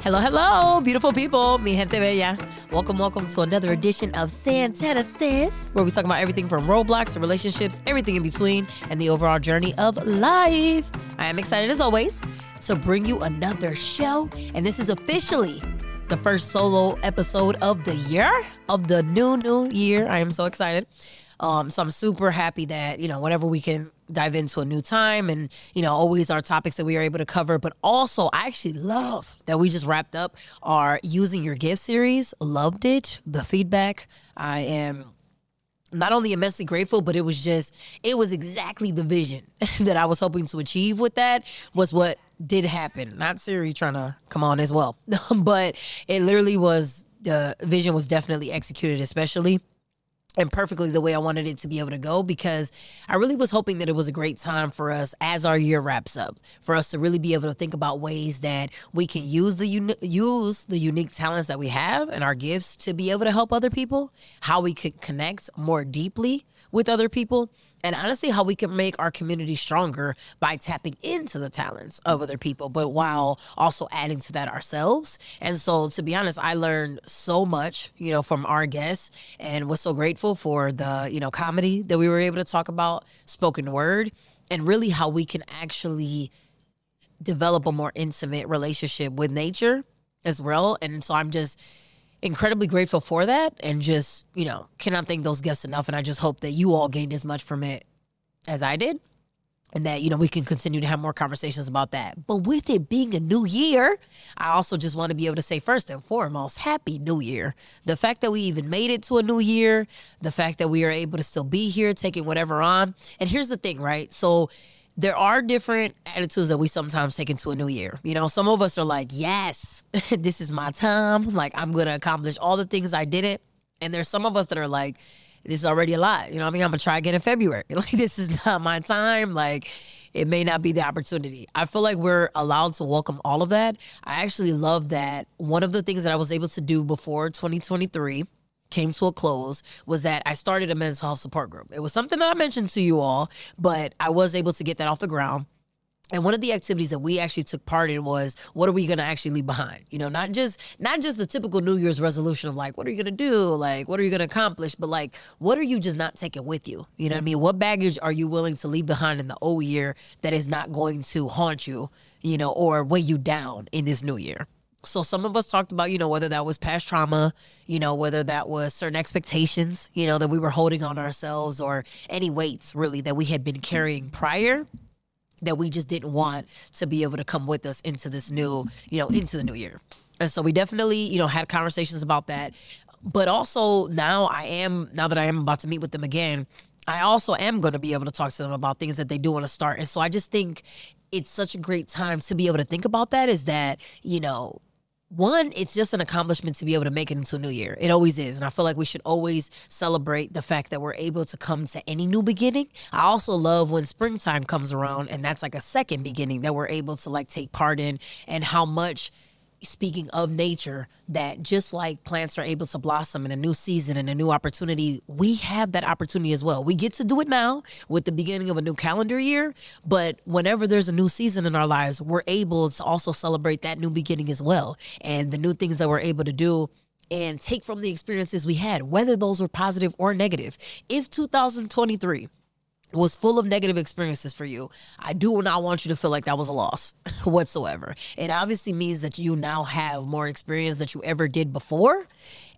Hello, hello, beautiful people, mi gente bella. Welcome, welcome to another edition of Santana Says, where we talk about everything from roadblocks to relationships, everything in between, and the overall journey of life. I am excited as always to bring you another show, and this is officially the first solo episode of the year, of the new, new year. I am so excited. Um, so I'm super happy that, you know, whenever we can dive into a new time and, you know, always our topics that we are able to cover. But also, I actually love that we just wrapped up our Using Your Gift series. Loved it. The feedback. I am not only immensely grateful, but it was just, it was exactly the vision that I was hoping to achieve with that was what did happen. Not Siri trying to come on as well, but it literally was, the vision was definitely executed, especially and perfectly the way I wanted it to be able to go because I really was hoping that it was a great time for us as our year wraps up for us to really be able to think about ways that we can use the uni- use the unique talents that we have and our gifts to be able to help other people, how we could connect more deeply with other people and honestly how we can make our community stronger by tapping into the talents of other people but while also adding to that ourselves. And so to be honest i learned so much you know from our guests and was so grateful for the you know comedy that we were able to talk about spoken word and really how we can actually develop a more intimate relationship with nature as well. And so i'm just incredibly grateful for that and just, you know, cannot thank those guests enough. And I just hope that you all gained as much from it as I did. And that, you know, we can continue to have more conversations about that. But with it being a new year, I also just want to be able to say, first and foremost, Happy New Year. The fact that we even made it to a new year, the fact that we are able to still be here, taking whatever on. And here's the thing, right? So, there are different attitudes that we sometimes take into a new year. You know, some of us are like, yes, this is my time. Like, I'm going to accomplish all the things I did it. And there's some of us that are like, this is already a lot. You know I mean? I'm going to try again in February. Like, this is not my time. Like, it may not be the opportunity. I feel like we're allowed to welcome all of that. I actually love that one of the things that I was able to do before 2023 came to a close was that I started a mental health support group. It was something that I mentioned to you all, but I was able to get that off the ground. And one of the activities that we actually took part in was what are we going to actually leave behind? You know, not just not just the typical New Year's resolution of like what are you going to do? Like what are you going to accomplish? But like what are you just not taking with you? You know what I mean? What baggage are you willing to leave behind in the old year that is not going to haunt you, you know, or weigh you down in this new year? So some of us talked about, you know, whether that was past trauma, you know, whether that was certain expectations, you know, that we were holding on ourselves or any weights really that we had been carrying prior that we just didn't want to be able to come with us into this new, you know, into the new year. And so we definitely, you know, had conversations about that. But also now I am now that I am about to meet with them again, I also am going to be able to talk to them about things that they do want to start. And so I just think it's such a great time to be able to think about that is that, you know, one, it's just an accomplishment to be able to make it into a new year. It always is. And I feel like we should always celebrate the fact that we're able to come to any new beginning. I also love when springtime comes around and that's like a second beginning that we're able to like take part in and how much speaking of nature that just like plants are able to blossom in a new season and a new opportunity we have that opportunity as well. We get to do it now with the beginning of a new calendar year but whenever there's a new season in our lives we're able to also celebrate that new beginning as well and the new things that we're able to do and take from the experiences we had whether those were positive or negative. If 2023 was full of negative experiences for you, I do not want you to feel like that was a loss whatsoever. It obviously means that you now have more experience that you ever did before.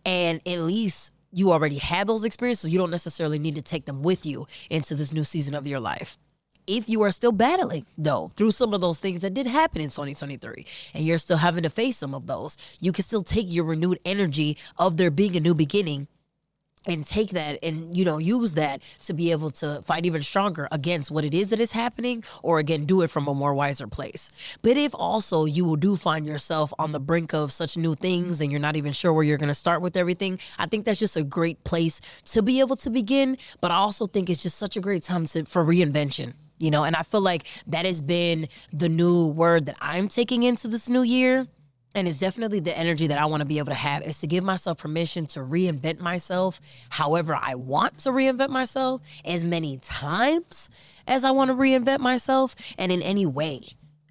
And at least you already had those experiences. You don't necessarily need to take them with you into this new season of your life. If you are still battling, though, through some of those things that did happen in 2023, and you're still having to face some of those, you can still take your renewed energy of there being a new beginning and take that and you know use that to be able to fight even stronger against what it is that is happening or again do it from a more wiser place. But if also you do find yourself on the brink of such new things and you're not even sure where you're going to start with everything i think that's just a great place to be able to begin. But i also think it's just such a great time to, for reinvention you know? And i feel like that has been the new word that i'm taking into this new year and it's definitely the energy that I want to be able to have is to give myself permission to reinvent myself however I want to reinvent myself as many times as I want to reinvent myself and in any way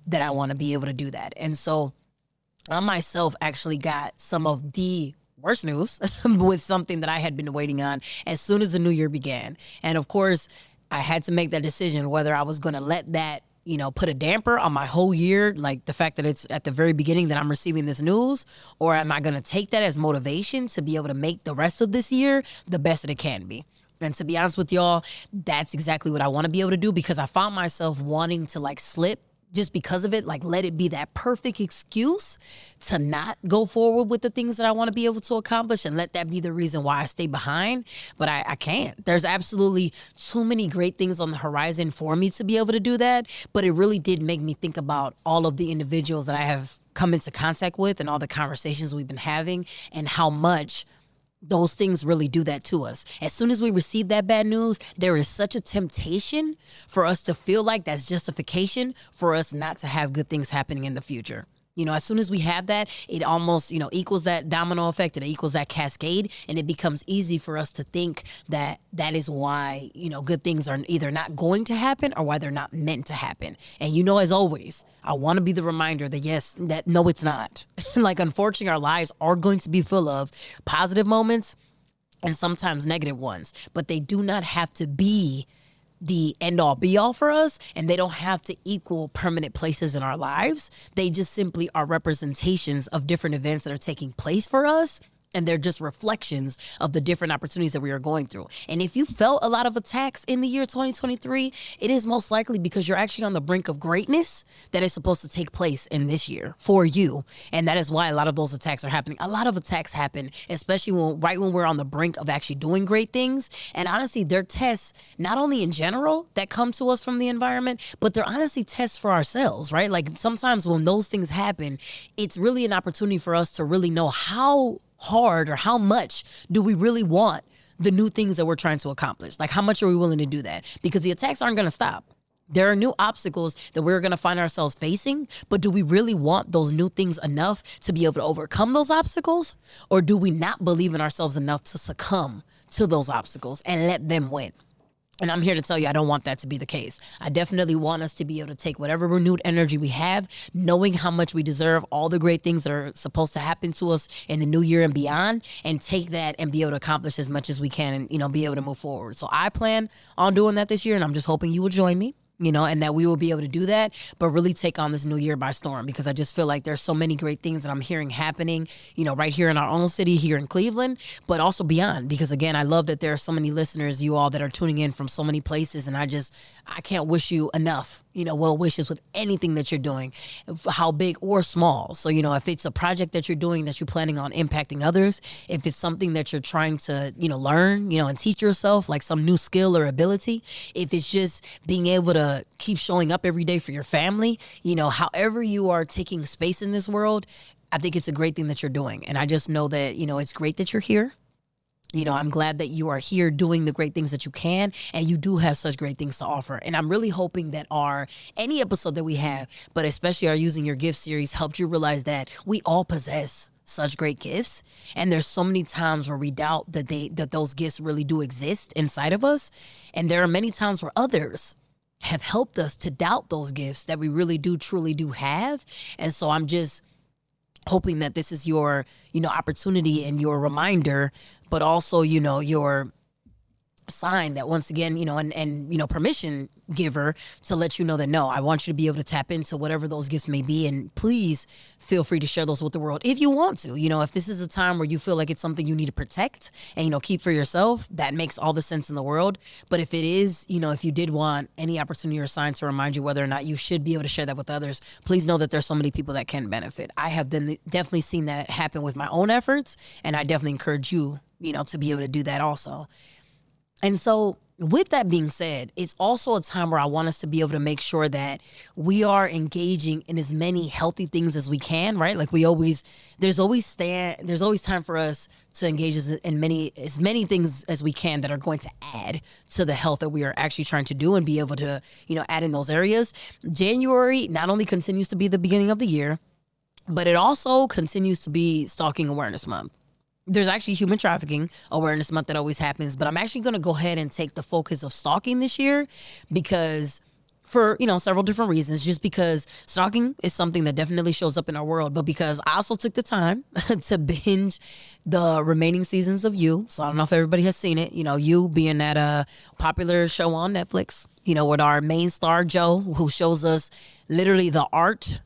that I want to be able to do that. And so I myself actually got some of the worst news with something that I had been waiting on as soon as the new year began. And of course, I had to make that decision whether I was going to let that you know, put a damper on my whole year, like the fact that it's at the very beginning that I'm receiving this news, or am I going to take that as motivation to be able to make the rest of this year the best that it can be? And to be honest with y'all, that's exactly what I want to be able to do because I found myself wanting to like slip just because of it, like let it be that perfect excuse to not go forward with the things that I want to be able to accomplish and let that be the reason why I stay behind. But I, I can't. There's absolutely too many great things on the horizon for me to be able to do that. But it really did make me think about all of the individuals that I have come into contact with and all the conversations we've been having and how much those things really do that to us. As soon as we receive that bad news, there is such a temptation for us to feel like that's justification for us not to have good things happening in the future. You know, as soon as we have that, it almost, you know, equals that domino effect and it equals that cascade. And it becomes easy for us to think that that is why, you know, good things are either not going to happen or why they're not meant to happen. And, you know, as always, I want to be the reminder that yes, that no, it's not. like, unfortunately, our lives are going to be full of positive moments and sometimes negative ones, but they do not have to be the end all be all for us and they don't have to equal permanent places in our lives. They just simply are representations of different events that are taking place for us and they're just reflections of the different opportunities that we are going through. And if you felt a lot of attacks in the year 2023, it is most likely because you're actually on the brink of greatness that is supposed to take place in this year for you. And that is why a lot of those attacks are happening. A lot of attacks happen, especially when right when we're on the brink of actually doing great things. And honestly, they're tests not only in general that come to us from the environment, but they're honestly tests for ourselves, right? Like sometimes when those things happen, it's really an opportunity for us to really know how hard or how much do we really want the new things that we're trying to accomplish? Like, how much are we willing to do that? Because the attacks aren't going to stop. There are new obstacles that we're going to find ourselves facing, but do we really want those new things enough to be able to overcome those obstacles? Or do we not believe in ourselves enough to succumb to those obstacles and let them win? And I'm here to tell you, I don't want that to be the case. I definitely want us to be able to take whatever renewed energy we have, knowing how much we deserve all the great things that are supposed to happen to us in the new year and beyond, and take that and be able to accomplish as much as we can and, you know, be able to move forward. So I plan on doing that this year, and I'm just hoping you will join me you know, and that we will be able to do that, but really take on this new year by storm because I just feel like there's so many great things that I'm hearing happening, you know, right here in our own city, here in Cleveland, but also beyond. Because again, I love that there are so many listeners, you all that are tuning in from so many places, and I just, I can't wish you enough, you know, well wishes with anything that you're doing, how big or small. So, you know, if it's a project that you're doing that you're planning on impacting others, if it's something that you're trying to, you know, learn, you know, and teach yourself, like some new skill or ability, if it's just being able to keep showing up every day for your family, you know, however you are taking space in this world, I think it's a great thing that you're doing. And I just know that, you know, it's great that you're here. You know, I'm glad that you are here doing the great things that you can, and you do have such great things to offer. And I'm really hoping that our any episode that we have, but especially our using your gift series, helped you realize that we all possess such great gifts and there's so many times where we doubt that they that those gifts really do exist inside of us and there are many times where others have helped us to doubt those gifts that we really do truly do have. And so I'm just hoping that this is your, you know, opportunity and your reminder, but also, you know, your sign that once again, you know, and and you know, permission giver to let you know that no, I want you to be able to tap into whatever those gifts may be, and please feel free to share those with the world if you want to. You know, if this is a time where you feel like it's something you need to protect and you know keep for yourself, that makes all the sense in the world. But if it is, you know, if you did want any opportunity or sign to remind you whether or not you should be able to share that with others, please know that there's so many people that can benefit. I have been definitely seen that happen with my own efforts, and I definitely encourage you, you know, to be able to do that also. And so, with that being said, it's also a time where I want us to be able to make sure that we are engaging in as many healthy things as we can, right? Like we always, there's always stand, there's always time for us to engage in many, as many things as we can that are going to add to the health that we are actually trying to do and be able to, you know, add in those areas. January not only continues to be the beginning of the year, but it also continues to be Stalking Awareness Month there's actually human trafficking awareness month that always happens, but I'm actually going to go ahead and take the focus of stalking this year because for you know several different reasons just because stalking is something that definitely shows up in our world but because i also took the time to binge the remaining seasons of you. So i don't know if everybody has seen it you know you being that uh popular show on netflix you know with our main star joe who shows us literally the art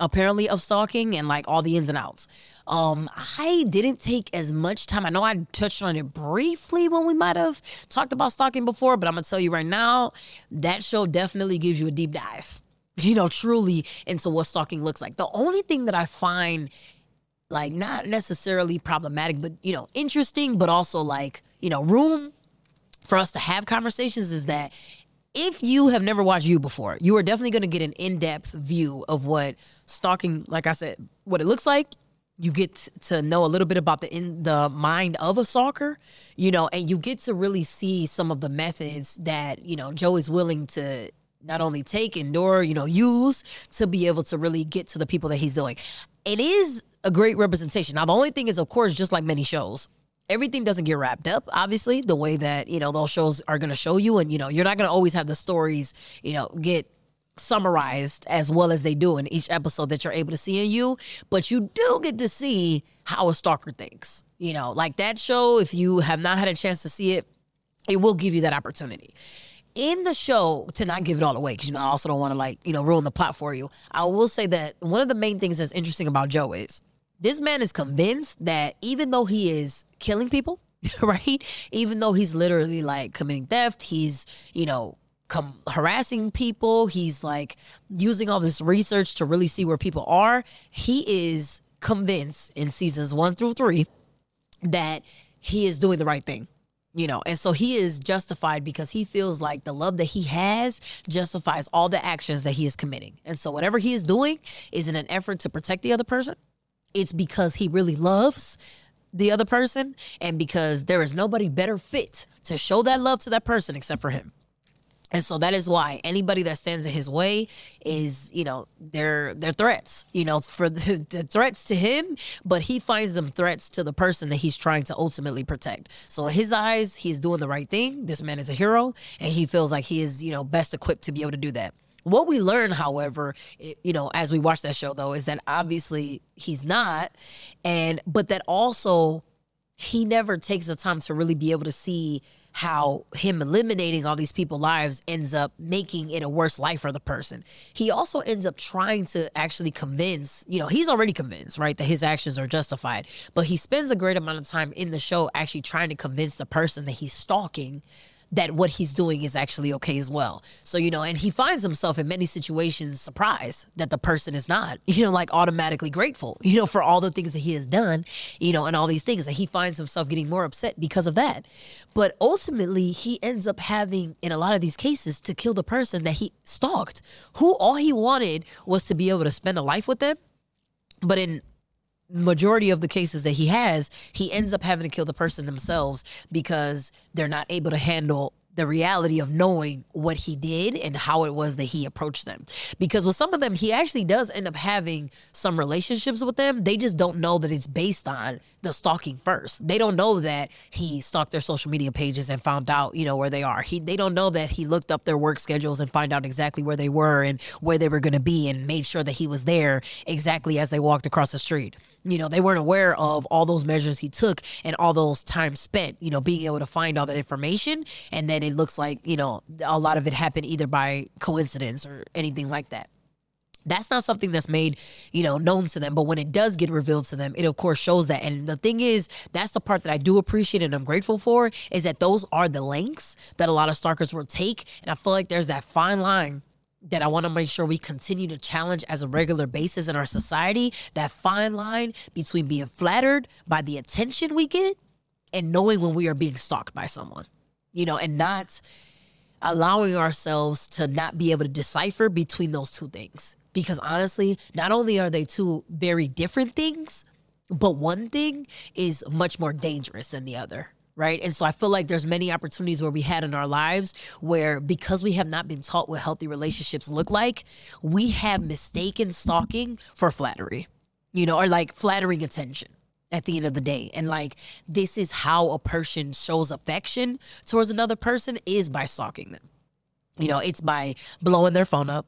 apparently of stalking and like all the ins and outs. Um, I didn't take as much time. I know I touched on it briefly when we might have talked about stalking before, but I'm gonna tell you right now, that show definitely gives you a deep dive. You know, truly into what stalking looks like. The only thing that I find like not necessarily problematic, but you know, interesting, but also like, you know, room for us to have conversations is that if you have never watched You before, you are definitely going to get an in depth view of what stalking, like I said, what it looks like. You get to know a little bit about the in the mind of a stalker, you know, and you get to really see some of the methods that you know Joe is willing to not only take endure, you know, use to be able to really get to the people that he's doing. It is a great representation. Now, the only thing is, of course, just like many shows, everything doesn't get wrapped up obviously the way that you know those shows are going to show you. And you know you're not going to always have the stories you know get summarized as well as they do in each episode that you're able to see in you. But you do get to see how a stalker thinks. You know like that show if you have not had a chance to see it it will give you that opportunity. In the show to not give it all away because you know i also don't want to like you know ruin the plot for you i will say that one of the main things that's interesting about joe is this man is convinced that even though he is killing people, right? Even though he's literally like committing theft, he's, you know, come harassing people, he's like using all this research to really see where people are. He is convinced in seasons one through three that he is doing the right thing you know and so he is justified because he feels like the love that he has justifies all the actions that he is committing and so whatever he is doing is in an effort to protect the other person it's because he really loves the other person and because there is nobody better fit to show that love to that person except for him. And so that is why anybody that stands in his way is, you know, they're they're threats, you know, for the, the, threats to him, but he finds them threats to the person that he's trying to ultimately protect. So in his eyes, he's doing the right thing. This man is a hero, and he feels like he is, you know, best equipped to be able to do that. What we learn, however, you know, as we watch that show though, is that obviously he's not, and but that also he never takes the time to really be able to see how him eliminating all these people's lives ends up making it a worse life for the person. He also ends up trying to actually convince, you know, he's already convinced, right, that his actions are justified, but he spends a great amount of time in the show actually trying to convince the person that he's stalking that what he's doing is actually okay as well. So, you know, and he finds himself in many situations surprised that the person is not, you know, like automatically grateful, you know, for all the things that he has done, you know, and all these things that he finds himself getting more upset because of that. But ultimately, he ends up having, in a lot of these cases, to kill the person that he stalked, who all he wanted was to be able to spend a life with them. But in majority of the cases that he has, he ends up having to kill the person themselves because they're not able to handle the reality of knowing what he did and how it was that he approached them. Because with some of them, he actually does end up having some relationships with them. They just don't know that it's based on the stalking first. They don't know that he stalked their social media pages and found out, you know, where they are. He they don't know that he looked up their work schedules and find out exactly where they were and where they were going to be and made sure that he was there exactly as they walked across the street you know they weren't aware of all those measures he took and all those time spent you know being able to find all that information. And then it looks like you know a lot of it happened either by coincidence or anything like that. That's not something that's made you know known to them. But when it does get revealed to them it of course shows that. And the thing is that's the part that i do appreciate and i'm grateful for is that those are the lengths that a lot of stalkers will take. And i feel like there's that fine line that I want to make sure we continue to challenge as a regular basis in our society that fine line between being flattered by the attention we get and knowing when we are being stalked by someone, you know, and not allowing ourselves to not be able to decipher between those two things. Because honestly, not only are they two very different things, but one thing is much more dangerous than the other right and so i feel like there's many opportunities where we had in our lives where because we have not been taught what healthy relationships look like we have mistaken stalking for flattery you know or like flattering attention at the end of the day and like this is how a person shows affection towards another person is by stalking them You know, it's by blowing their phone up.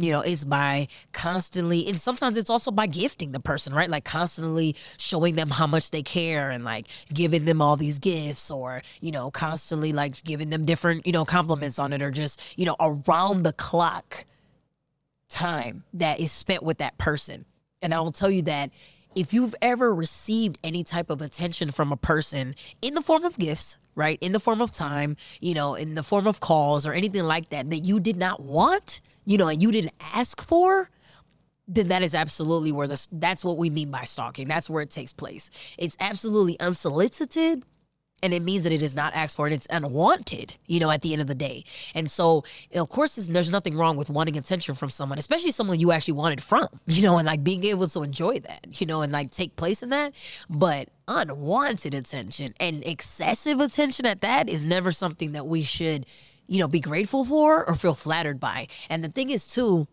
You know, it's by constantly, and sometimes it's also by gifting the person, right? Like constantly showing them how much they care and like giving them all these gifts or, you know, constantly like giving them different, you know, compliments on it or just, you know, around the clock time that is spent with that person. And I will tell you that if you've ever received any type of attention from a person in the form of gifts, right, in the form of time, you know, in the form of calls or anything like that, that you did not want, you know, and you didn't ask for, then that is absolutely where this that's what we mean by stalking. That's where it takes place. It's absolutely unsolicited and it means that it is not asked for and it's unwanted you know at the end of the day. And so of course there's nothing wrong with wanting attention from someone especially someone you actually wanted from you know and like being able to enjoy that you know and like take place in that. But unwanted attention and excessive attention at that is never something that we should you know be grateful for or feel flattered by. And the thing is too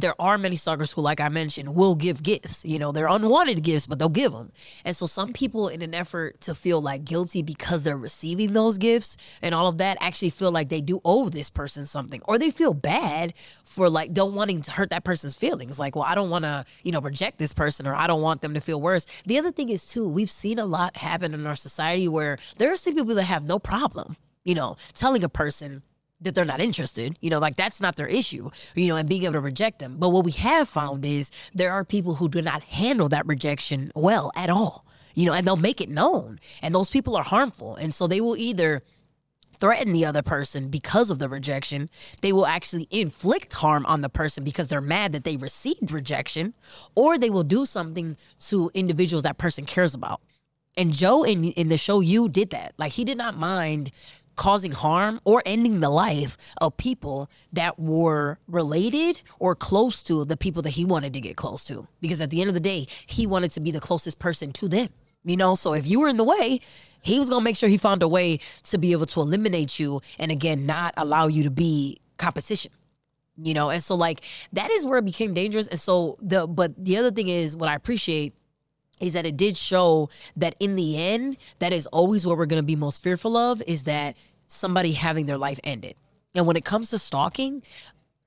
there are many stalkers who, like I mentioned, will give gifts. You know, they're unwanted gifts, but they'll give them. And so, some people, in an effort to feel like guilty because they're receiving those gifts and all of that, actually feel like they do owe this person something, or they feel bad for like don't wanting to hurt that person's feelings. Like, well, I don't want to, you know, reject this person, or I don't want them to feel worse. The other thing is too, we've seen a lot happen in our society where there are some people that have no problem, you know, telling a person that they're not interested. You know, like that's not their issue, you know, and being able to reject them. But what we have found is there are people who do not handle that rejection well at all, you know, and they'll make it known. And those people are harmful. And so they will either threaten the other person because of the rejection, they will actually inflict harm on the person because they're mad that they received rejection, or they will do something to individuals that person cares about. And Joe in in the show you did that. Like he did not mind causing harm or ending the life of people that were related or close to the people that he wanted to get close to. Because at the end of the day, he wanted to be the closest person to them. You know, so if you were in the way, he was going to make sure he found a way to be able to eliminate you and again, not allow you to be competition you know and so like that is where it became dangerous and so the but the other thing is what i appreciate is that it did show that in the end, that is always what we're going to be most fearful of is that somebody having their life ended. And when it comes to stalking,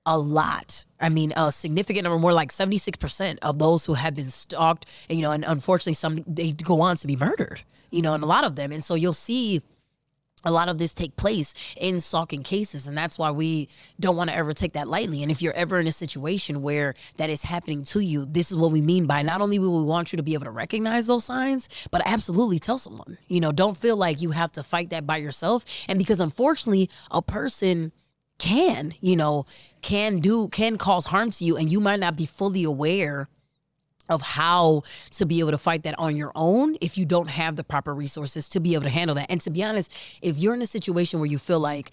a lot. I mean, a significant number, more like 76% of those who have been stalked, you know, and unfortunately, some they go on to be murdered, you know, and a lot of them. And so you'll see a lot of this take place in stalking cases and that's why we don't want to ever take that lightly. And if you're ever in a situation where that is happening to you this is what we mean by not only will we want you to be able to recognize those signs but absolutely tell someone. You know don't feel like you have to fight that by yourself. And because unfortunately a person can you know can do can cause harm to you and you might not be fully aware of how to be able to fight that on your own if you don't have the proper resources to be able to handle that. And to be honest, if you're in a situation where you feel like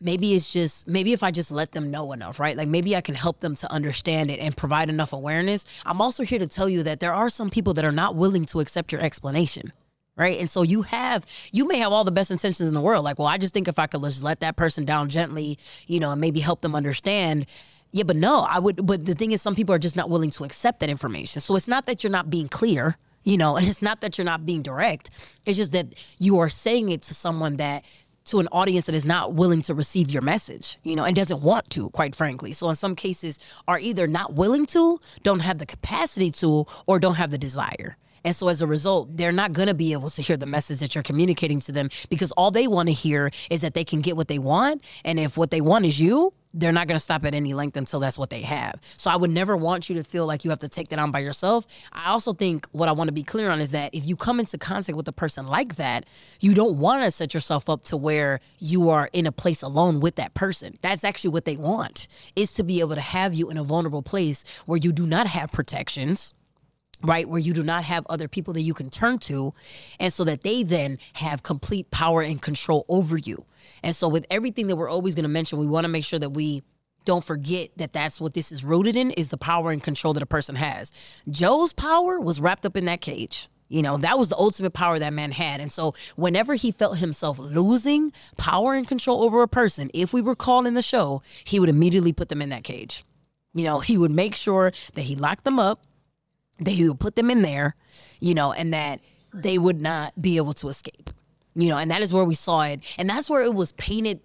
maybe it's just maybe if I just let them know enough, right? Like maybe I can help them to understand it and provide enough awareness. I'm also here to tell you that there are some people that are not willing to accept your explanation. Right. And so you have, you may have all the best intentions in the world. Like, well, I just think if I could just let that person down gently, you know, and maybe help them understand, yeah, but no, I would. But the thing is, some people are just not willing to accept that information. So it's not that you're not being clear, you know, and it's not that you're not being direct. It's just that you are saying it to someone that to an audience that is not willing to receive your message, you know, and doesn't want to, quite frankly. So in some cases are either not willing to, don't have the capacity to, or don't have the desire. And so as a result, they're not going to be able to hear the message that you're communicating to them because all they want to hear is that they can get what they want. And if what they want is you, they're not going to stop at any length until that's what they have. So I would never want you to feel like you have to take that on by yourself. I also think what I want to be clear on is that if you come into contact with a person like that, you don't want to set yourself up to where you are in a place alone with that person. That's actually what they want is to be able to have you in a vulnerable place where you do not have protections right? Where you do not have other people that you can turn to, and so that they then have complete power and control over you. And so, with everything that we're always going to mention, we want to make sure that we don't forget that that's what this is rooted in is the power and control that a person has. Joe's power was wrapped up in that cage. You know, that was the ultimate power that man had. And so, whenever he felt himself losing power and control over a person, if we were calling the show, he would immediately put them in that cage. You know, he would make sure that he locked them up, he would put them in there, you know, and that they would not be able to escape you know, and that is where we saw it. And that's where it was painted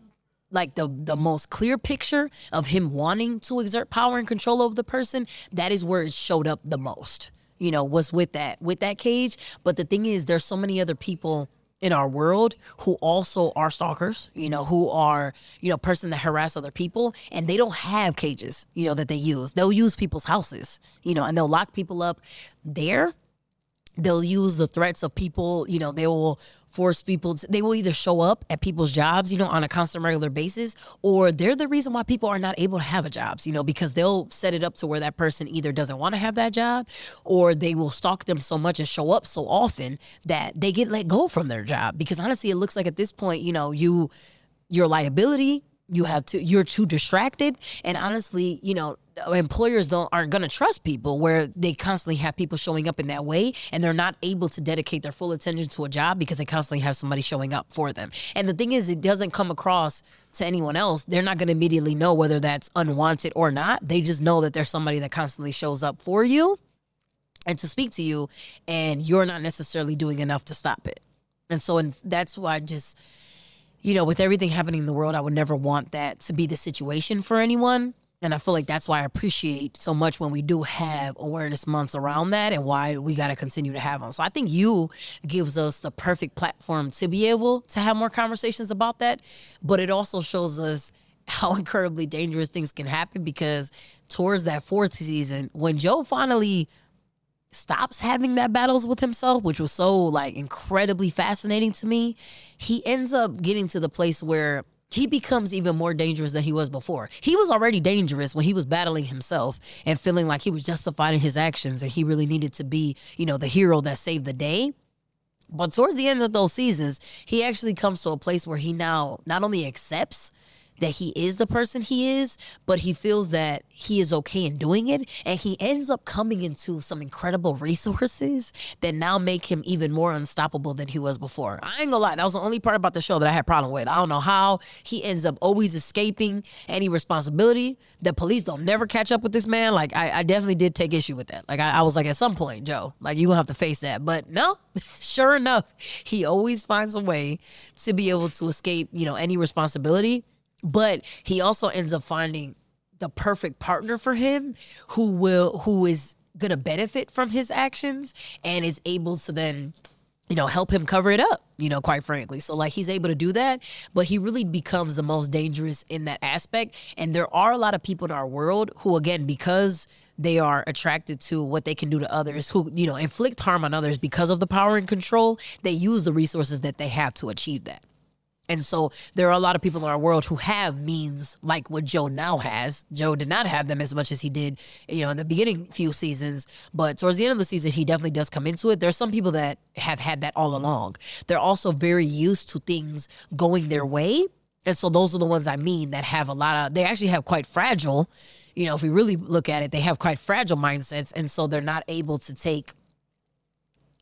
like the the most clear picture of him wanting to exert power and control over the person, that is where it showed up the most. You know, was with that with that cage. But the thing is, there's so many other people in our world who also are stalkers, you know, who are, you know, person that harass other people and they don't have cages, you know, that they use. They'll use people's houses, you know, and they'll lock people up there they'll use the threats of people you know they will force people to, they will either show up at people's jobs you know on a constant regular basis or they're the reason why people are not able to have a jobs you know because they'll set it up to where that person either doesn't want to have that job or they will stalk them so much and show up so often that they get let go from their job. Because honestly it looks like at this point you know you your liability you have to you're too distracted. And honestly you know employers don't aren't going to trust people where they constantly have people showing up in that way and they're not able to dedicate their full attention to a job because they constantly have somebody showing up for them. And the thing is it doesn't come across to anyone else. They're not going to immediately know whether that's unwanted or not. They just know that there's somebody that constantly shows up for you and to speak to you and you're not necessarily doing enough to stop it. And so and that's why I just you know, with everything happening in the world, I would never want that to be the situation for anyone. And I feel like that's why I appreciate so much when we do have awareness months around that and why we got to continue to have them. So I think you gives us the perfect platform to be able to have more conversations about that. But it also shows us how incredibly dangerous things can happen because towards that fourth season, when Joe finally stops having that battles with himself, which was so like incredibly fascinating to me, he ends up getting to the place where he becomes even more dangerous than he was before. He was already dangerous when he was battling himself and feeling like he was justified in his actions and he really needed to be, you know, the hero that saved the day. But towards the end of those seasons, he actually comes to a place where he now not only accepts that he is the person he is, but he feels that he is okay in doing it. And he ends up coming into some incredible resources that now make him even more unstoppable than he was before. I ain't gonna lie, that was the only part about the show that I had problem with. I don't know how he ends up always escaping any responsibility. The police don't never catch up with this man. Like I, I definitely did take issue with that. Like I, I was like, at some point, Joe, like you gonna have to face that. But no, sure enough, he always finds a way to be able to escape, you know, any responsibility but he also ends up finding the perfect partner for him who will who is going to benefit from his actions and is able to then you know help him cover it up you know quite frankly. So like he's able to do that but he really becomes the most dangerous in that aspect. And there are a lot of people in our world who again because they are attracted to what they can do to others who you know inflict harm on others because of the power and control they use the resources that they have to achieve that and so there are a lot of people in our world who have means like what Joe now has. Joe did not have them as much as he did, you know, in the beginning few seasons, but towards the end of the season, he definitely does come into it. There's some people that have had that all along. They're also very used to things going their way. And so those are the ones I mean that have a lot of, they actually have quite fragile, you know, if we really look at it, they have quite fragile mindsets. And so they're not able to take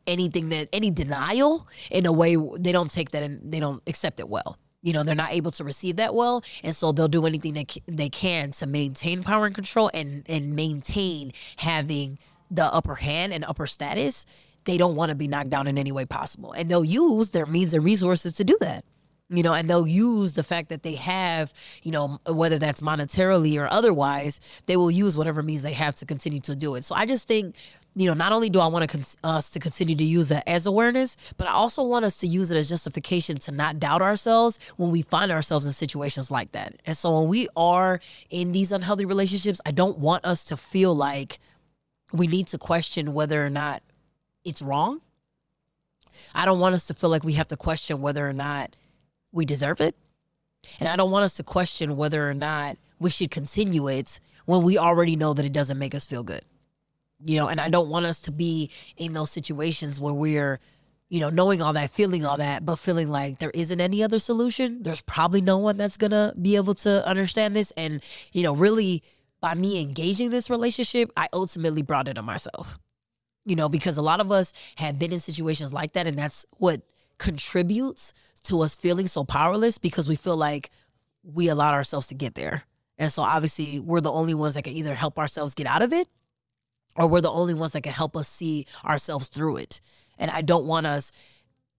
anything that any denial in a way they don't take that and they don't accept it well. You know they're not able to receive that well and so they'll do anything that they can to maintain power and control and and maintain having the upper hand and upper status. They don't want to be knocked down in any way possible and they'll use their means and resources to do that. You know and they'll use the fact that they have you know whether that's monetarily or otherwise they will use whatever means they have to continue to do it. So i just think you know, not only do I want to us uh, to continue to use that as awareness, but I also want us to use it as justification to not doubt ourselves when we find ourselves in situations like that. And so when we are in these unhealthy relationships, I don't want us to feel like we need to question whether or not it's wrong. I don't want us to feel like we have to question whether or not we deserve it. And I don't want us to question whether or not we should continue it when we already know that it doesn't make us feel good you know, and I don't want us to be in those situations where we're, you know, knowing all that, feeling all that, but feeling like there isn't any other solution. There's probably no one that's gonna be able to understand this. And, you know, really by me engaging this relationship, I ultimately brought it on myself. You know, because a lot of us have been in situations like that, and that's what contributes to us feeling so powerless because we feel like we allowed ourselves to get there. And so obviously we're the only ones that can either help ourselves get out of it or we're the only ones that can help us see ourselves through it. And I don't want us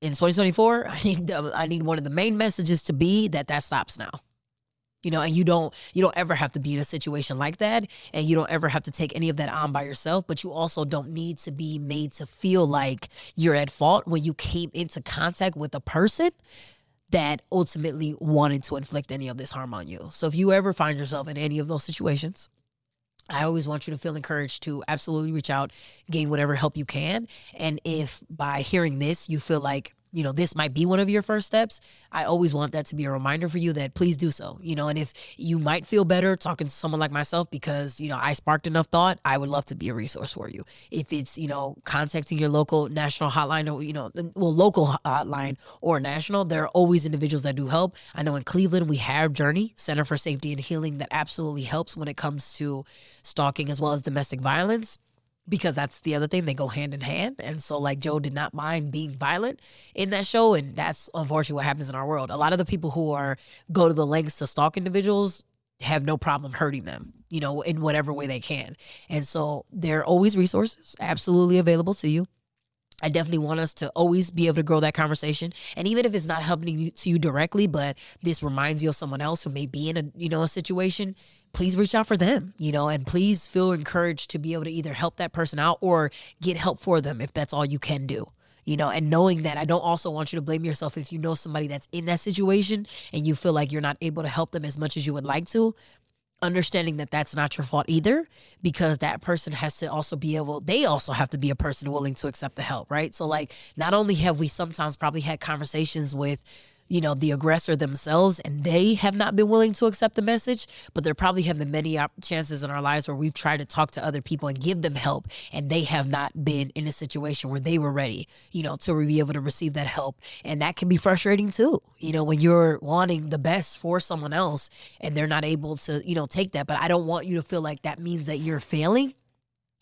in 2024. I need I need one of the main messages to be that that stops now. you know and you don't you don't ever have to be in a situation like that and you don't ever have to take any of that on by yourself but you also don't need to be made to feel like you're at fault when you came into contact with a person that ultimately wanted to inflict any of this harm on you so if you ever find yourself in any of those situations I always want you to feel encouraged to absolutely reach out, gain whatever help you can. And if by hearing this, you feel like you know, this might be one of your first steps, I always want that to be a reminder for you that please do so. You know, and if you might feel better talking to someone like myself because, you know, I sparked enough thought, I would love to be a resource for you. If it's, you know, contacting your local national hotline or, you know, well, local hotline or national, there are always individuals that do help. I know in Cleveland, we have Journey, Center for Safety and Healing, that absolutely helps when it comes to stalking as well as domestic violence because that's the other thing they go hand in hand. And so like joe did not mind being violent in that show and that's unfortunately what happens in our world. A lot of the people who are go to the lengths to stalk individuals have no problem hurting them you know in whatever way they can. And so there are always resources absolutely available to you I definitely want us to always be able to grow that conversation. And even if it's not helping you to you directly, but this reminds you of someone else who may be in a, you know, a situation, please reach out for them, you know, and please feel encouraged to be able to either help that person out or get help for them if that's all you can do you know, and knowing that I don't also want you to blame yourself if you know somebody that's in that situation and you feel like you're not able to help them as much as you would like to understanding that that's not your fault either because that person has to also be able they also have to be a person willing to accept the help right? So like not only have we sometimes probably had conversations with you know, the aggressor themselves and they have not been willing to accept the message. But there probably have been many chances in our lives where we've tried to talk to other people and give them help and they have not been in a situation where they were ready, you know, to be able to receive that help. And that can be frustrating too, you know, when you're wanting the best for someone else and they're not able to, you know, take that. But I don't want you to feel like that means that you're failing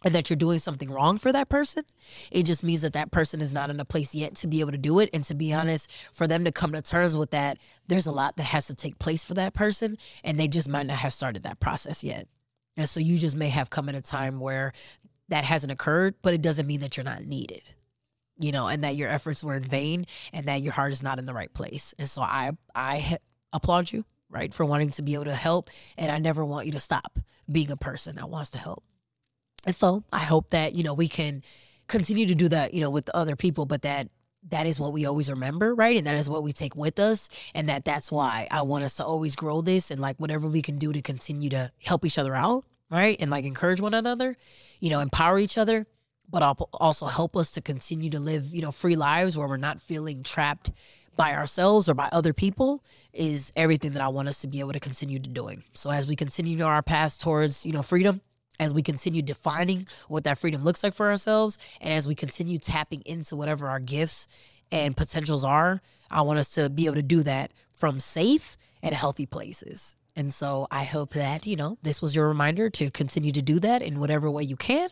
and that you're doing something wrong for that person. It just means that that person is not in a place yet to be able to do it. And to be honest, for them to come to terms with that, there's a lot that has to take place for that person. And they just might not have started that process yet. And so you just may have come at a time where that hasn't occurred, but it doesn't mean that you're not needed, you know, and that your efforts were in vain and that your heart is not in the right place. And so I, I applaud you, right, for wanting to be able to help. And I never want you to stop being a person that wants to help. And so I hope that, you know, we can continue to do that, you know, with other people, but that that is what we always remember, right? And that is what we take with us. And that that's why I want us to always grow this and like whatever we can do to continue to help each other out, right? And like encourage one another, you know, empower each other, but also help us to continue to live, you know, free lives where we're not feeling trapped by ourselves or by other people is everything that I want us to be able to continue to doing. So as we continue our path towards, you know, freedom, as we continue defining what that freedom looks like for ourselves and as we continue tapping into whatever our gifts and potentials are i want us to be able to do that from safe and healthy places and so i hope that you know this was your reminder to continue to do that in whatever way you can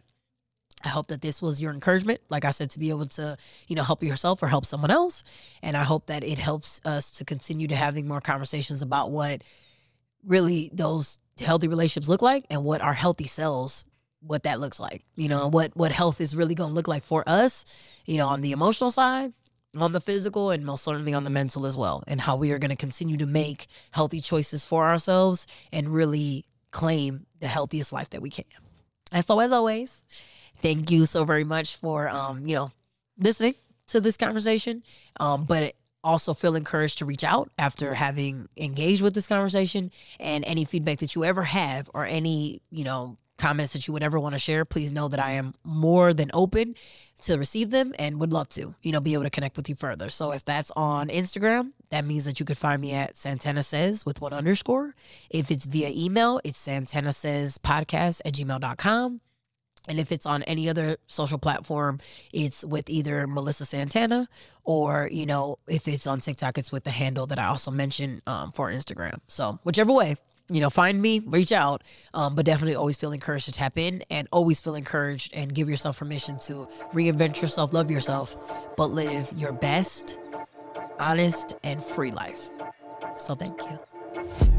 I hope that this was your encouragement, like I said, to be able to, you know, help yourself or help someone else. And I hope that it helps us to continue to having more conversations about what really those healthy relationships look like and what our healthy selves what that looks like you know what what health is really going to look like for us you know on the emotional side on the physical and most certainly on the mental as well and how we are going to continue to make healthy choices for ourselves and really claim the healthiest life that we can. And so as always thank you so very much for um you know listening to this conversation um but also feel encouraged to reach out after having engaged with this conversation and any feedback that you ever have or any, you know, comments that you would ever want to share, please know that I am more than open to receive them and would love to, you know, be able to connect with you further. So if that's on Instagram, that means that you could find me at Santana Says with one underscore. If it's via email, it's Santana Says podcast at gmail.com. And if it's on any other social platform, it's with either Melissa Santana or, you know, if it's on TikTok, it's with the handle that I also mentioned um, for Instagram. So, whichever way, you know, find me, reach out, um, but definitely always feel encouraged to tap in and always feel encouraged and give yourself permission to reinvent yourself, love yourself, but live your best, honest, and free life. So, thank you.